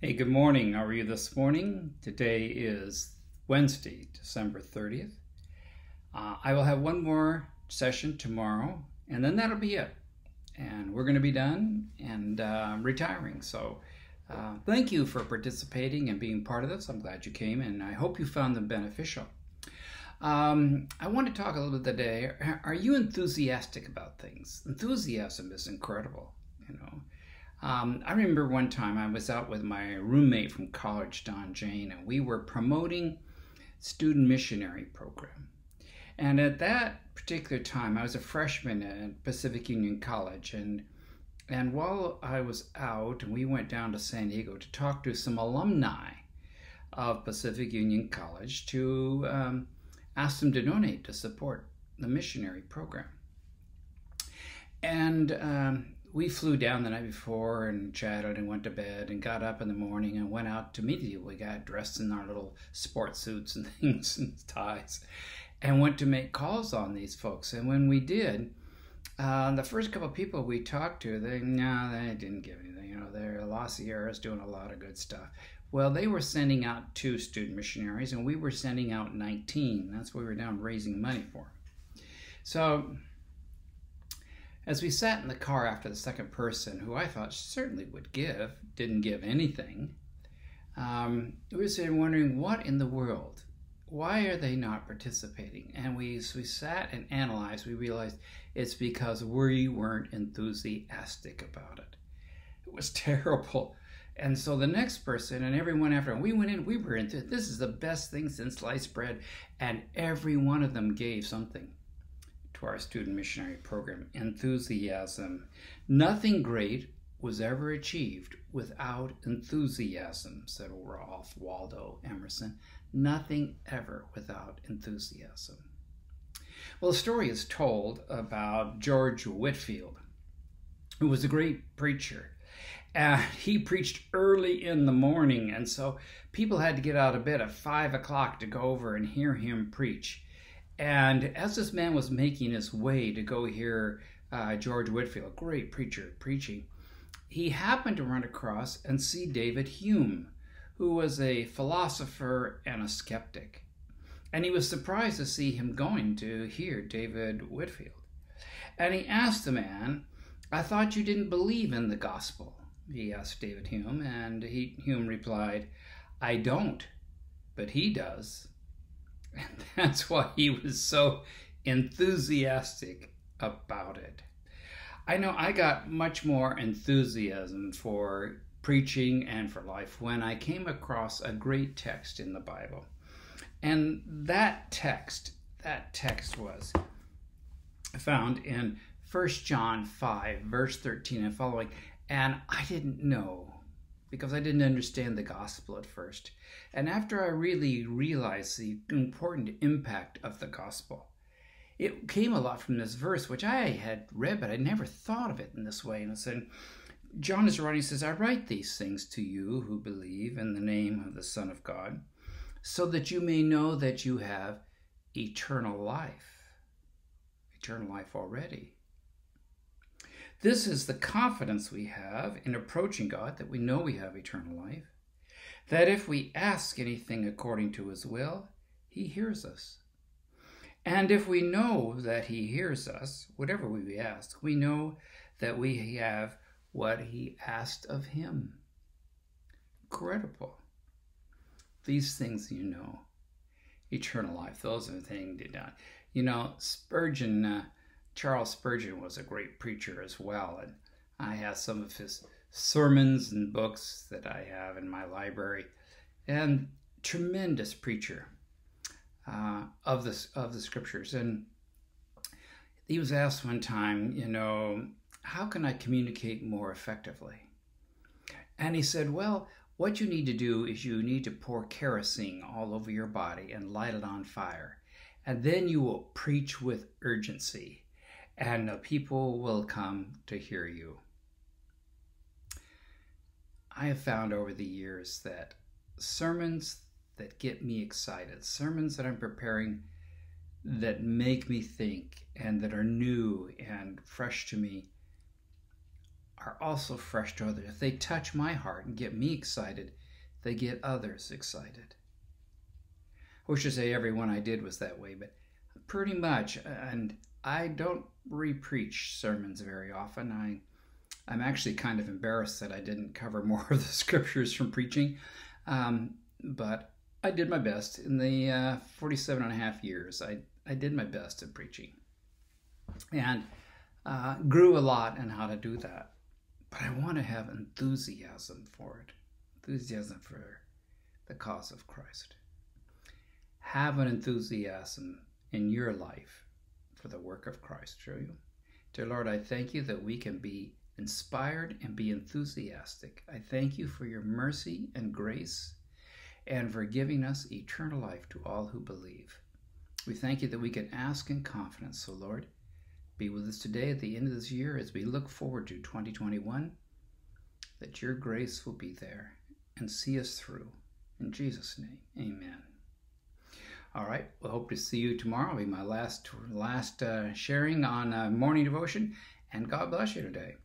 Hey, good morning. How are you this morning? Today is Wednesday, December 30th. Uh, I will have one more session tomorrow, and then that'll be it. And we're going to be done and uh, retiring. So, uh, thank you for participating and being part of this. I'm glad you came, and I hope you found them beneficial. Um, I want to talk a little bit today. Are you enthusiastic about things? Enthusiasm is incredible, you know. Um, I remember one time I was out with my roommate from college, Don Jane, and we were promoting student missionary program. And at that particular time, I was a freshman at Pacific Union College, and and while I was out, we went down to San Diego to talk to some alumni of Pacific Union College to um, ask them to donate to support the missionary program. And um, we flew down the night before and chatted and went to bed and got up in the morning and went out to meet you. We got dressed in our little sport suits and things and ties and went to make calls on these folks. And when we did, uh, the first couple of people we talked to, they no, they didn't give anything. You know, they're La Sierra is doing a lot of good stuff. Well, they were sending out two student missionaries, and we were sending out 19. That's what we were down raising money for. So as we sat in the car after the second person, who I thought certainly would give, didn't give anything, um, we were sitting wondering what in the world, why are they not participating? And we, we sat and analyzed, we realized it's because we weren't enthusiastic about it. It was terrible. And so the next person and everyone after we went in, we were into this is the best thing since sliced bread, and every one of them gave something to our student missionary program enthusiasm. Nothing great was ever achieved without enthusiasm, said Ralph Waldo Emerson. Nothing ever without enthusiasm. Well, a story is told about George Whitefield, who was a great preacher. And he preached early in the morning, and so people had to get out of bed at five o'clock to go over and hear him preach. And as this man was making his way to go hear uh, George Whitefield, a great preacher, preaching, he happened to run across and see David Hume, who was a philosopher and a skeptic. And he was surprised to see him going to hear David Whitfield. And he asked the man, I thought you didn't believe in the gospel. He asked David Hume, and he, Hume replied, I don't, but he does. That's why he was so enthusiastic about it. I know I got much more enthusiasm for preaching and for life when I came across a great text in the Bible. And that text, that text was found in 1 John 5, verse 13 and following. And I didn't know because I didn't understand the gospel at first. And after I really realized the important impact of the gospel, it came a lot from this verse, which I had read, but I never thought of it in this way. And it said, John is writing, says, I write these things to you who believe in the name of the Son of God, so that you may know that you have eternal life. Eternal life already. This is the confidence we have in approaching God that we know we have eternal life, that if we ask anything according to his will, he hears us. And if we know that he hears us, whatever we ask, we know that we have what he asked of him. Incredible. These things you know. Eternal life, those are the things you know. You know, Spurgeon uh, Charles Spurgeon was a great preacher as well, and I have some of his sermons and books that I have in my library, and tremendous preacher uh, of the of the scriptures. And he was asked one time, you know, how can I communicate more effectively? And he said, well, what you need to do is you need to pour kerosene all over your body and light it on fire, and then you will preach with urgency and the people will come to hear you. I have found over the years that sermons that get me excited, sermons that I'm preparing that make me think and that are new and fresh to me, are also fresh to others. If they touch my heart and get me excited, they get others excited. I wish to say everyone I did was that way, but pretty much. And I don't repreach sermons very often. I I'm actually kind of embarrassed that I didn't cover more of the scriptures from preaching, um, but I did my best in the uh, 47 and a half years. I I did my best at preaching, and uh, grew a lot in how to do that. But I want to have enthusiasm for it, enthusiasm for the cause of Christ. Have an enthusiasm in your life for the work of Christ, shall you? Dear Lord, I thank you that we can be inspired and be enthusiastic. I thank you for your mercy and grace and for giving us eternal life to all who believe. We thank you that we can ask in confidence. So, Lord, be with us today at the end of this year as we look forward to 2021, that your grace will be there and see us through. In Jesus' name, amen. All right. We'll hope to see you tomorrow. It'll be my last last uh, sharing on uh, morning devotion. And God bless you today.